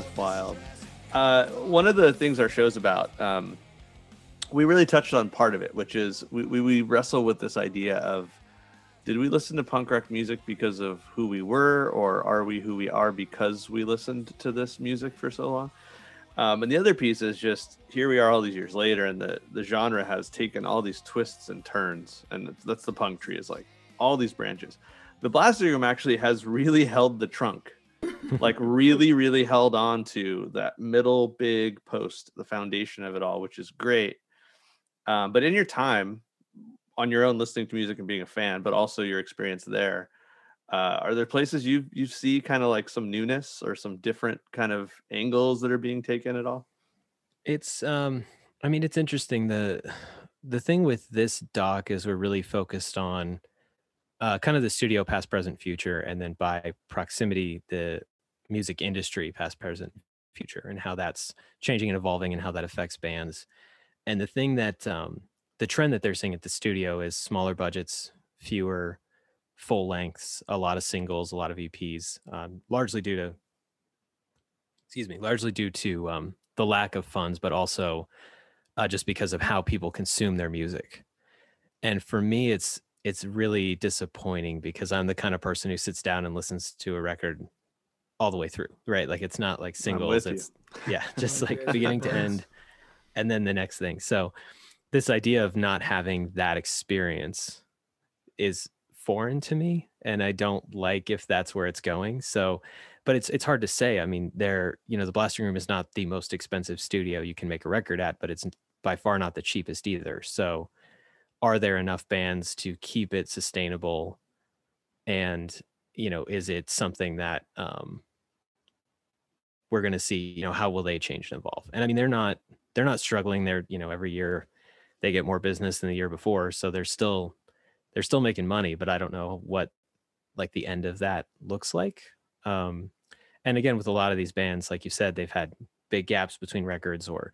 That's wild. Uh, one of the things our show's about, um, we really touched on part of it, which is we, we, we wrestle with this idea of did we listen to punk rock music because of who we were, or are we who we are because we listened to this music for so long? Um, and the other piece is just here we are all these years later, and the the genre has taken all these twists and turns, and that's- the punk tree is like all these branches. The blasting room actually has really held the trunk, like really, really held on to that middle big post, the foundation of it all, which is great. Um, but in your time, on your own, listening to music and being a fan, but also your experience there, uh, are there places you you see kind of like some newness or some different kind of angles that are being taken at all? It's um I mean it's interesting the the thing with this doc is we're really focused on uh kind of the studio past present future and then by proximity the music industry past present future and how that's changing and evolving and how that affects bands. And the thing that um the trend that they're seeing at the studio is smaller budgets, fewer full lengths, a lot of singles, a lot of EPs, um, largely due to excuse me, largely due to um, the lack of funds, but also uh, just because of how people consume their music. And for me, it's it's really disappointing because I'm the kind of person who sits down and listens to a record all the way through, right? Like it's not like singles. with you. It's yeah, just like beginning to end, and then the next thing. So this idea of not having that experience is foreign to me and i don't like if that's where it's going so but it's it's hard to say i mean there you know the blasting room is not the most expensive studio you can make a record at but it's by far not the cheapest either so are there enough bands to keep it sustainable and you know is it something that um we're going to see you know how will they change and evolve. And i mean they're not they're not struggling they're you know every year they get more business than the year before so they're still they're still making money but i don't know what like the end of that looks like. Um and again with a lot of these bands like you said they've had big gaps between records or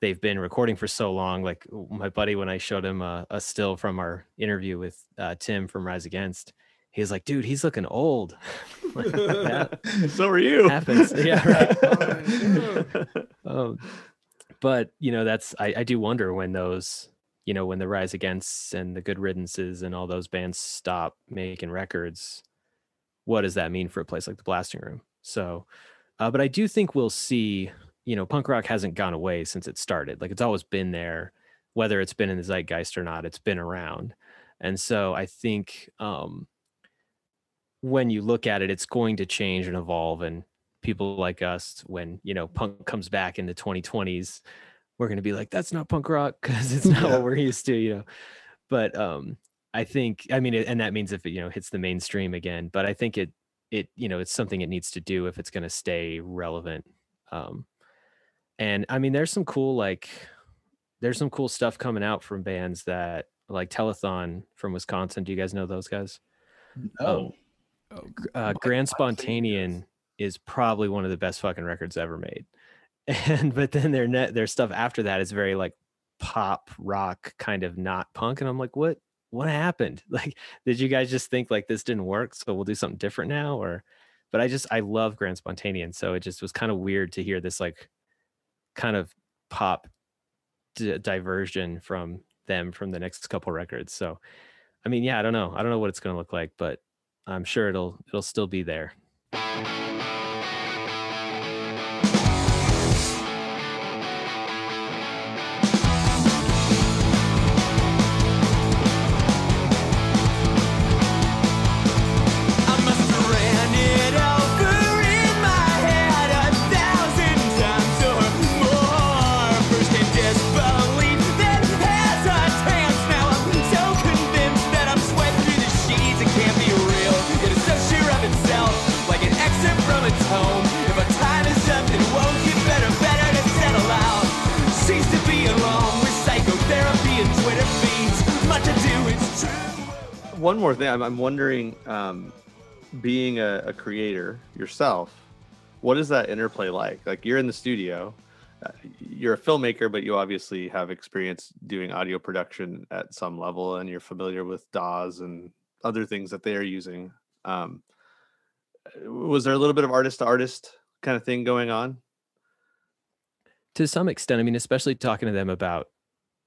they've been recording for so long. Like my buddy when i showed him a, a still from our interview with uh, tim from rise against he was like dude he's looking old. So are you. happens. Yeah right. Um, but you know that's I, I do wonder when those you know when the rise against and the good riddances and all those bands stop making records what does that mean for a place like the blasting room? So uh, but i do think we'll see you know punk rock hasn't gone away since it started. Like it's always been there whether it's been in the zeitgeist or not it's been around. And so i think um when you look at it it's going to change and evolve and people like us when you know punk comes back in the 2020s we're going to be like that's not punk rock because it's not Yeah. what we're used to you know but um i think i mean and that means if it you know hits the mainstream again but i think it it you know it's something it needs to do if it's going to stay relevant um and i mean there's some cool like there's some cool stuff coming out from bands that like telethon from wisconsin do you guys know those guys No. Oh, uh, Grand Spontanean is probably one of the best fucking records ever made. And but then their net their stuff after that is very like pop rock kind of not punk. And I'm like, what what happened? Like, did you guys just think like this didn't work? So we'll do something different now? Or but I just I love Grand Spontanean. So it just was kind of weird to hear this like kind of pop d- diversion from them from the next couple records. So I mean, yeah, I don't know. I don't know what it's gonna look like, but I'm sure it'll it'll still be there. One more thing, I'm, I'm wondering, um, being a, a creator yourself, what is that interplay like? Like you're in the studio, uh, you're a filmmaker, but you obviously have experience doing audio production at some level, and you're familiar with DAWs and other things that they are using. Um, was there a little bit of artist to artist kind of thing going on? To some extent, I mean, especially talking to them about,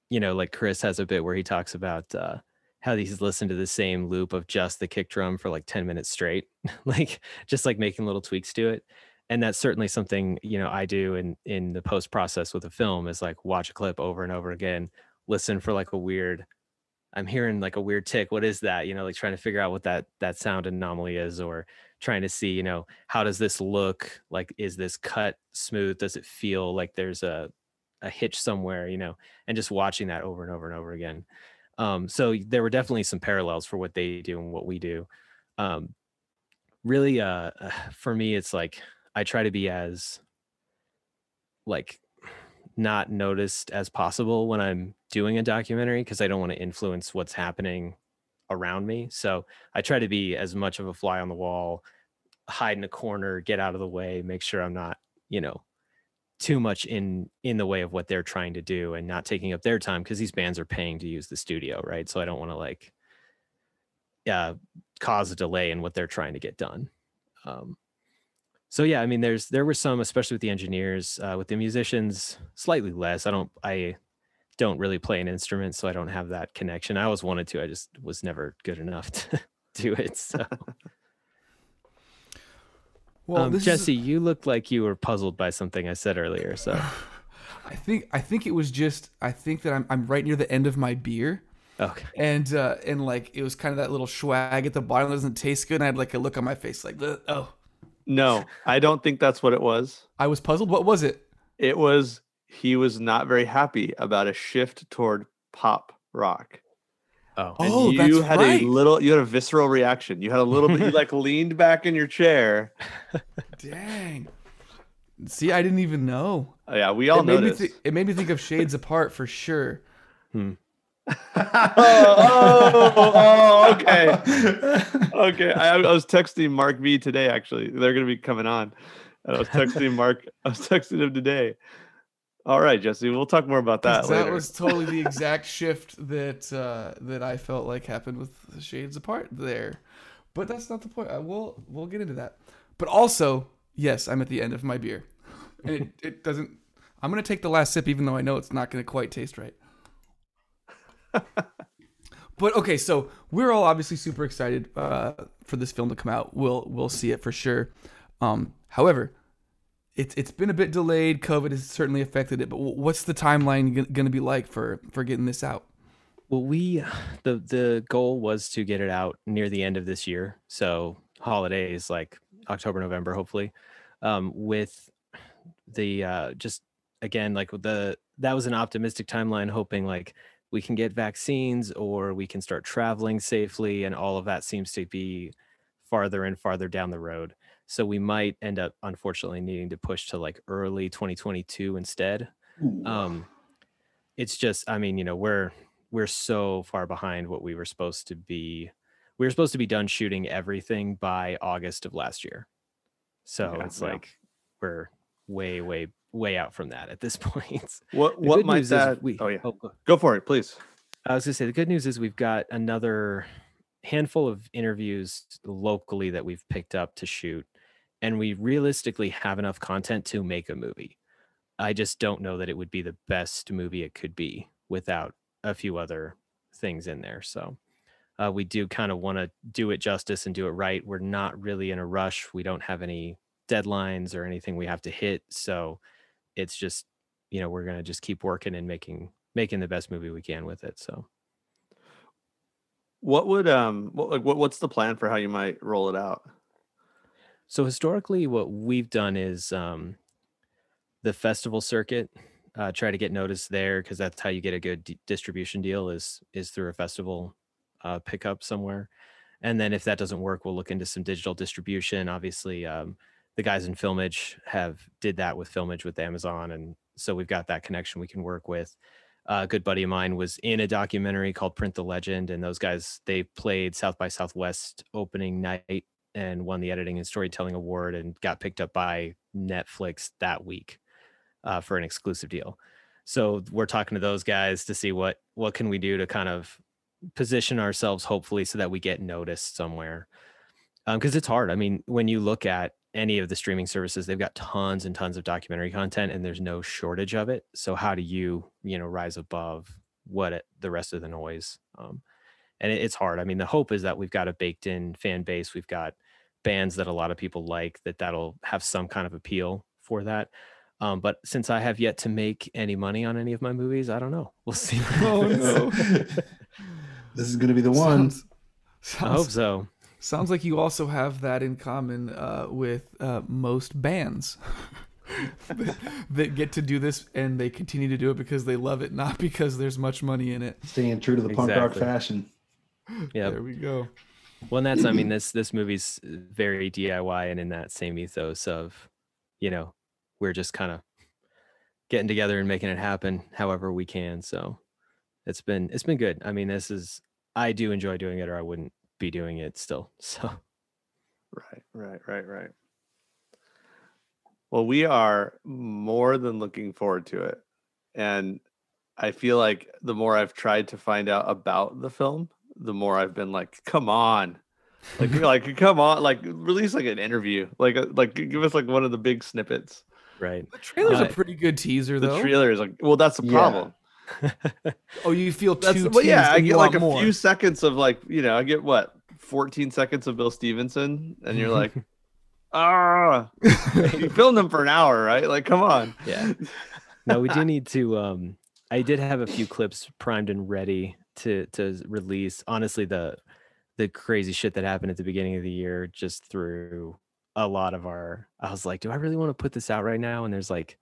you know, like Chris has a bit where he talks about uh, how he's listened to the same loop of just the kick drum for like 10 minutes straight, like just like making little tweaks to it. and that's certainly something you know i do in in the post process with a film is like watch a clip over and over again listen for like a weird i'm hearing like a weird tick what is that? You know like trying to figure out what that that sound anomaly is or trying to see you know how does this look? Like is this cut smooth? Does it feel like there's a a hitch somewhere you know and just watching that over and over and over again um so there were definitely some parallels for what they do and what we do. Um really uh for me it's like i try to be as like not noticed as possible when i'm doing a documentary because i don't want to influence what's happening around me. So i try to be as much of a fly on the wall hide in a corner get out of the way make sure i'm not you know too much in in the way of what they're trying to do and not taking up their time because these bands are paying to use the studio right? So i don't want to like uh cause a delay in what they're trying to get done. Um so yeah i mean there's there were some especially with the engineers uh, with the musicians slightly less. I don't i don't really play an instrument so i don't have that connection. I always wanted to i just was never good enough to do it so Well, um, this is- jesse you looked like you were puzzled by something i said earlier so I think I think it was just I think that I'm I'm right near the end of my beer. okay And uh and like it was kind of that little swag at the bottom that doesn't taste good. And I had like a look on my face like oh No, I don't think that's what it was. I was puzzled. What was it? It was he was not very happy about a shift toward pop rock. Oh And Oh, you that's had right. a little you had a visceral reaction. You had a little bit you like leaned back in your chair. Dang. See, I didn't even know. Oh, yeah, we all it made noticed. me thi- it made me think of Shades Apart for sure. oh, oh, oh, okay. Okay. I, I was texting Mark V today, actually. They're gonna be coming on. And I was texting Mark, I was texting him today. All right, Jesse, we'll talk more about that that later. That was totally the exact shift that uh, that I felt like happened with Shades Apart there. But that's not the point. Uh, we'll we'll get into that. But also, yes, I'm at the end of my beer, and it, it doesn't. I'm gonna take the last sip, even though I know it's not gonna quite taste right. but okay, so we're all obviously super excited uh, for this film to come out. We'll we'll see it for sure. Um, however, it's it's been a bit delayed. COVID has certainly affected it. But what's the timeline going to be like for for getting this out? Well, we the the goal was to get it out near the end of this year, so holidays like October, November, hopefully. Um, with the uh, just again like the that was an optimistic timeline, hoping like we can get vaccines or we can start traveling safely, and all of that seems to be farther and farther down the road. So we might end up, unfortunately, needing to push to like early 2022 instead um it's just i mean you know we're we're so far behind what we were supposed to be we were supposed to be done shooting everything by august of last year so Yeah, it's yeah. like we're way way way out from that at this point what The what might that we Oh yeah. oh, go- Go for it, please. I was gonna say the good news is we've got another handful of interviews locally that we've picked up to shoot, and we realistically have enough content to make a movie. I just don't know that it would be the best movie it could be without a few other things in there. So uh, we do kind of want to do it justice and do it right. We're not really in a rush. We don't have any deadlines or anything we have to hit. So it's just, you know, we're gonna just keep working and making making the best movie we can with it. So What would um what like what, what's the plan for how you might roll it out? So historically, what we've done is um, the festival circuit. Uh, try to get noticed there because that's how you get a good d- distribution deal is is through a festival uh, pickup somewhere. And then if that doesn't work, we'll look into some digital distribution. Obviously, um, the guys in Filmage have did that with Filmage with Amazon, and so we've got that connection we can work with. Uh, a good buddy of mine was in a documentary called Print the Legend, and those guys they played South by Southwest opening night and won the editing and storytelling award and got picked up by Netflix that week uh, for an exclusive deal. So we're talking to those guys to see what what can we do to kind of position ourselves hopefully so that we get noticed somewhere. Because it's hard. I mean when you look at any of the streaming services they've got tons and tons of documentary content and there's no shortage of it. So how do you you know rise above what it, the rest of the noise? Um, and it, it's hard. I mean the hope is that we've got a baked in fan base. We've got bands that a lot of people like that that'll have some kind of appeal for that. Um, but since I have yet to make any money on any of my movies, I don't know. We'll see. Oh, no. This is going to be the one. Sounds, I hope so. sounds like you also have that in common uh, with uh, most bands that, that get to do this and they continue to do it because they love it, not because there's much money in it. Staying true to the punk rock fashion. Yeah. There we go. Well, and that's I mean this this movie's very DIY and in that same ethos of, you know, we're just kind of getting together and making it happen however we can. So it's been it's been good. I mean, this is I do enjoy doing it or I wouldn't be doing it still. So Right, right, right, right. Well, we are more than looking forward to it. And I feel like the more I've tried to find out about the film, the more I've been like, come on. Like, like come on, like release like an interview. Like uh, like give us like one of the big snippets. right. The trailer's Uh, a pretty good teaser, though. The though. trailer is like, well, that's the Yeah. problem. oh, you feel That's too well, yeah, I get like a more. few seconds of like, you know, I get what, 14 seconds of Bill Stevenson, and you're like, ah, you filmed them for an hour, right? Like, come on. Yeah. No, we do need to um I did have a few clips primed and ready to to release. Honestly, the the crazy shit that happened at the beginning of the year just through a lot of our I was like, do I really want to put this out right now? And there's like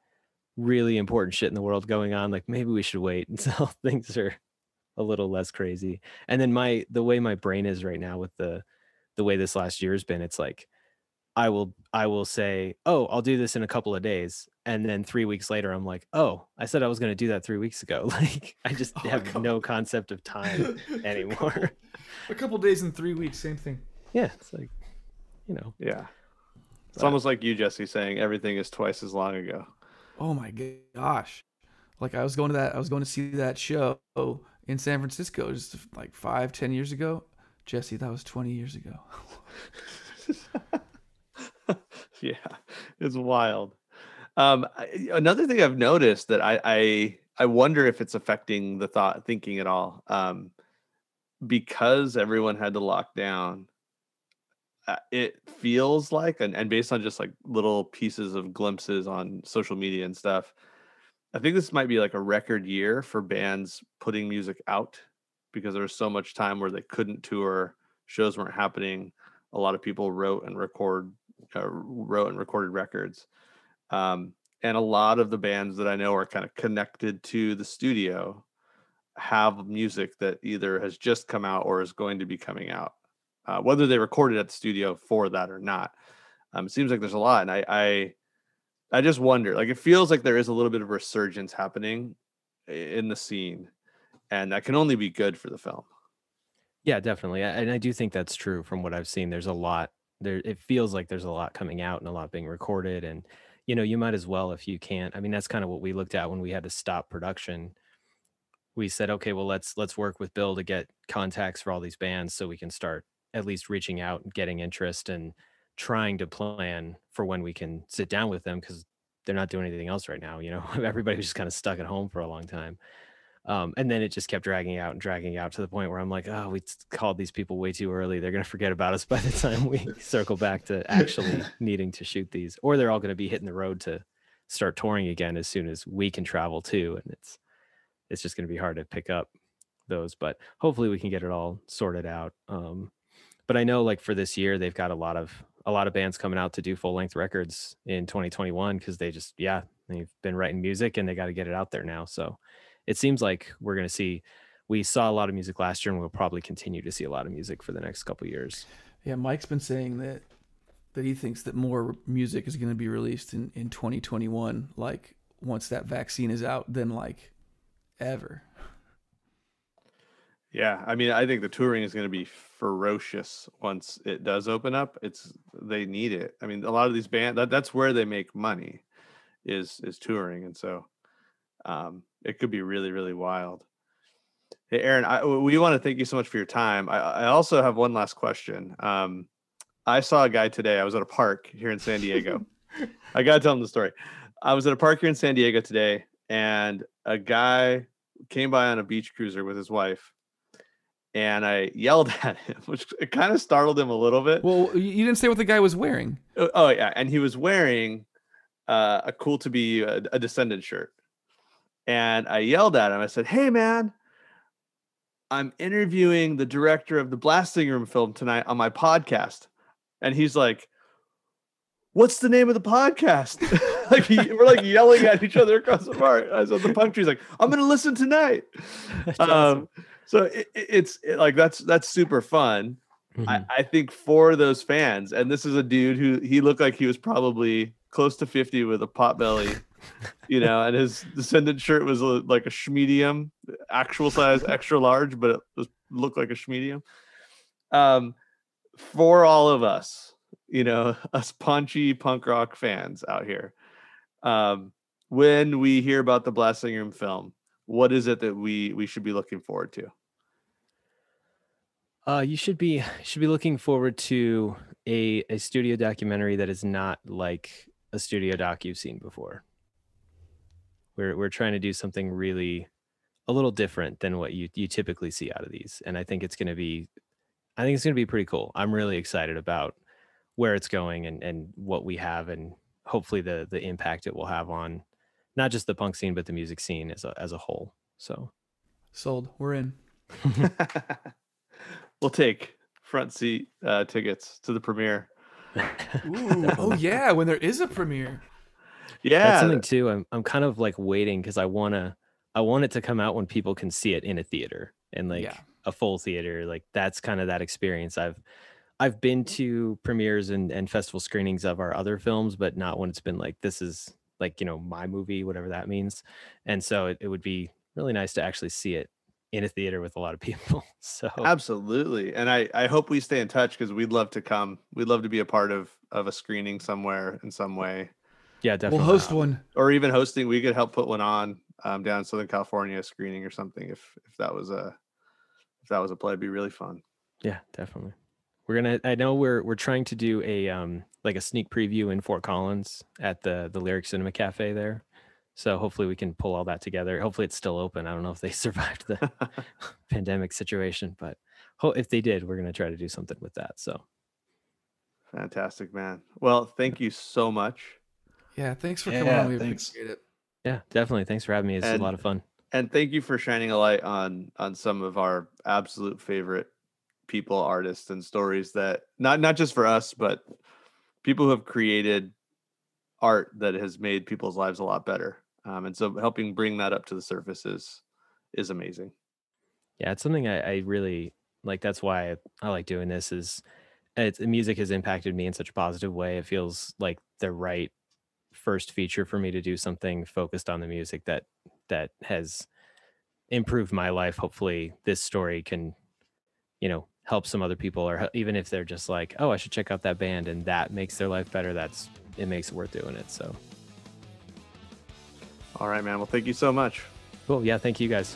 really important shit in the world going on. Like maybe we should wait until things are a little less crazy. And then my the way my brain is right now with the the way this last year's been, it's like I will I will say, "Oh, I'll do this in a couple of days." And then 3 weeks later I'm like, "Oh, I said I was going to do that 3 weeks ago." Like I just Oh, have no concept of time anymore. A couple days and three weeks, same thing. yeah, it's like you know. Yeah. It's But- almost like you, Jesse, saying everything is twice as long ago. Oh my gosh. Like I was going to that I was going to see that show in San Francisco just like five, ten years ago. Jesse, that was twenty years ago. yeah, it's wild. Um, another thing I've noticed that I, I I wonder if it's affecting the thought thinking at all. Um, because everyone had to lock down, uh, it feels like, and, and based on just like little pieces of glimpses on social media and stuff, I think this might be like a record year for bands putting music out because there was so much time where they couldn't tour, shows weren't happening. A lot of people wrote and record, uh, wrote and recorded records, um, and a lot of the bands that I know are kind of connected to the studio have music that either has just come out or is going to be coming out, uh, whether they recorded at the studio for that or not. Um, it seems like there's a lot, and I, I, I just wonder. Like, it feels like there is a little bit of resurgence happening in the scene, and that can only be good for the film. Yeah, definitely. And I do think that's true from what I've seen. There's a lot there it feels like there's a lot coming out and a lot being recorded and you know, you might as well if you can't. I mean, that's kind of what we looked at when we had to stop production. We said, okay, well, let's let's work with Bill to get contacts for all these bands so we can start at least reaching out and getting interest and trying to plan for when we can sit down with them because they're not doing anything else right now. You know, everybody was just kind of stuck at home for a long time. Um, and then it just kept dragging out and dragging out to the point where I'm like, oh, we called these people way too early. They're going to forget about us by the time we circle back to actually needing to shoot these, or they're all going to be hitting the road to start touring again as soon as we can travel too. And it's, it's just going to be hard to pick up those, but hopefully we can get it all sorted out. Um, but I know like for this year, they've got a lot of, a lot of bands coming out to do full length records in 2021 because they just, yeah, they've been writing music and they got to get it out there now. So, it seems like we're going to see we saw a lot of music last year and we'll probably continue to see a lot of music for the next couple years Yeah, Mike's been saying that that he thinks that more music is going to be released in in 2021 like once that vaccine is out than like ever. Yeah, I mean, I think the touring is going to be ferocious once it does open up. It's they need it. I mean, a lot of these bands that, that's where they make money is is touring, and so um, it could be really really wild. Hey, Aaron, I, we want to thank you so much for your time. I, I also have one last question. Um, I saw a guy today. I was at a park here in San Diego. I gotta tell him the story. I was at a park here in San Diego today, and a guy came by on a beach cruiser with his wife and I yelled at him, which it kind of startled him a little bit. Well, you didn't say what the guy was wearing. Oh, oh, yeah, and he was wearing uh, a cool to be a, a Descendent shirt, and I yelled at him. I said, "Hey, man." I'm interviewing the director of the Blasting Room film tonight on my podcast. And he's like, What's the name of the podcast? like he, we're like yelling at each other across the bar. I said the punk tree's like, I'm gonna listen tonight. Um, so it, it- it's it- like that's that's super fun. Mhm. I, I think for those fans, and this is a dude who he looked like he was probably close to 50 with a pot belly, you know, and his Descendent shirt was a, like a schmedium, actual size, extra large, but it was, looked like a schmedium. Um, for all of us, you know, us punchy punk rock fans out here, um, when we hear about the Blasting Room film, what is it that we we should be looking forward to? Uh, you should be should be looking forward to a a studio documentary that is not like a studio doc you've seen before. We're we're trying to do something really a little different than what you you typically see out of these, and I think it's going to be, I think it's going to be pretty cool. I'm really excited about where it's going and and what we have, and hopefully the the impact it will have on not just the punk scene but the music scene as a as a whole. So Sold. We're in. we'll take front seat uh, tickets to the premiere. Ooh, oh yeah, when there is a premiere. Yeah, that's something too. I'm I'm kind of like waiting because I wanna I want it to come out when people can see it in a theater and like Yeah. a full theater. Like that's kind of that experience. I've I've been to premieres and, and festival screenings of our other films, but not when it's been like this is like, you know, my movie, whatever that means. And so it, it would be really nice to actually see it in a theater with a lot of people. So absolutely. And I I hope we stay in touch because we'd love to come. We'd love to be a part of of a screening somewhere in some mm. way, yeah, definitely. We'll host one. or even hosting. We could help put one on um, down in Southern California screening or something. If if that was a if that was a play, it'd be really fun. Yeah, definitely. We're gonna. I know we're we're trying to do a um like a sneak preview in Fort Collins at the the Lyric Cinema Cafe there. So hopefully we can pull all that together. Hopefully it's still open. I don't know if they survived the pandemic situation, but if they did, we're gonna try to do something with that. So Fantastic, man. Well, thank you so much. Yeah, thanks for coming Yeah, on. We thanks. appreciate it. yeah, definitely. Thanks for having me. It's a lot of fun. and thank you for shining a light on on some of our absolute favorite people artists and stories that not not just for us but people who have created art that has made people's lives a lot better um, and so helping bring that up to the surface is is amazing yeah it's something I, I really like that's why I, I like doing this is it's music has impacted me in such a positive way it feels like the right first feature for me to do something focused on the music that that has improved my life. Hopefully this story can you know help some other people or even if they're just like oh i should check out that band and that makes their life better that's it makes it worth doing it so. All right man. Well thank you so much. Cool. Yeah thank you guys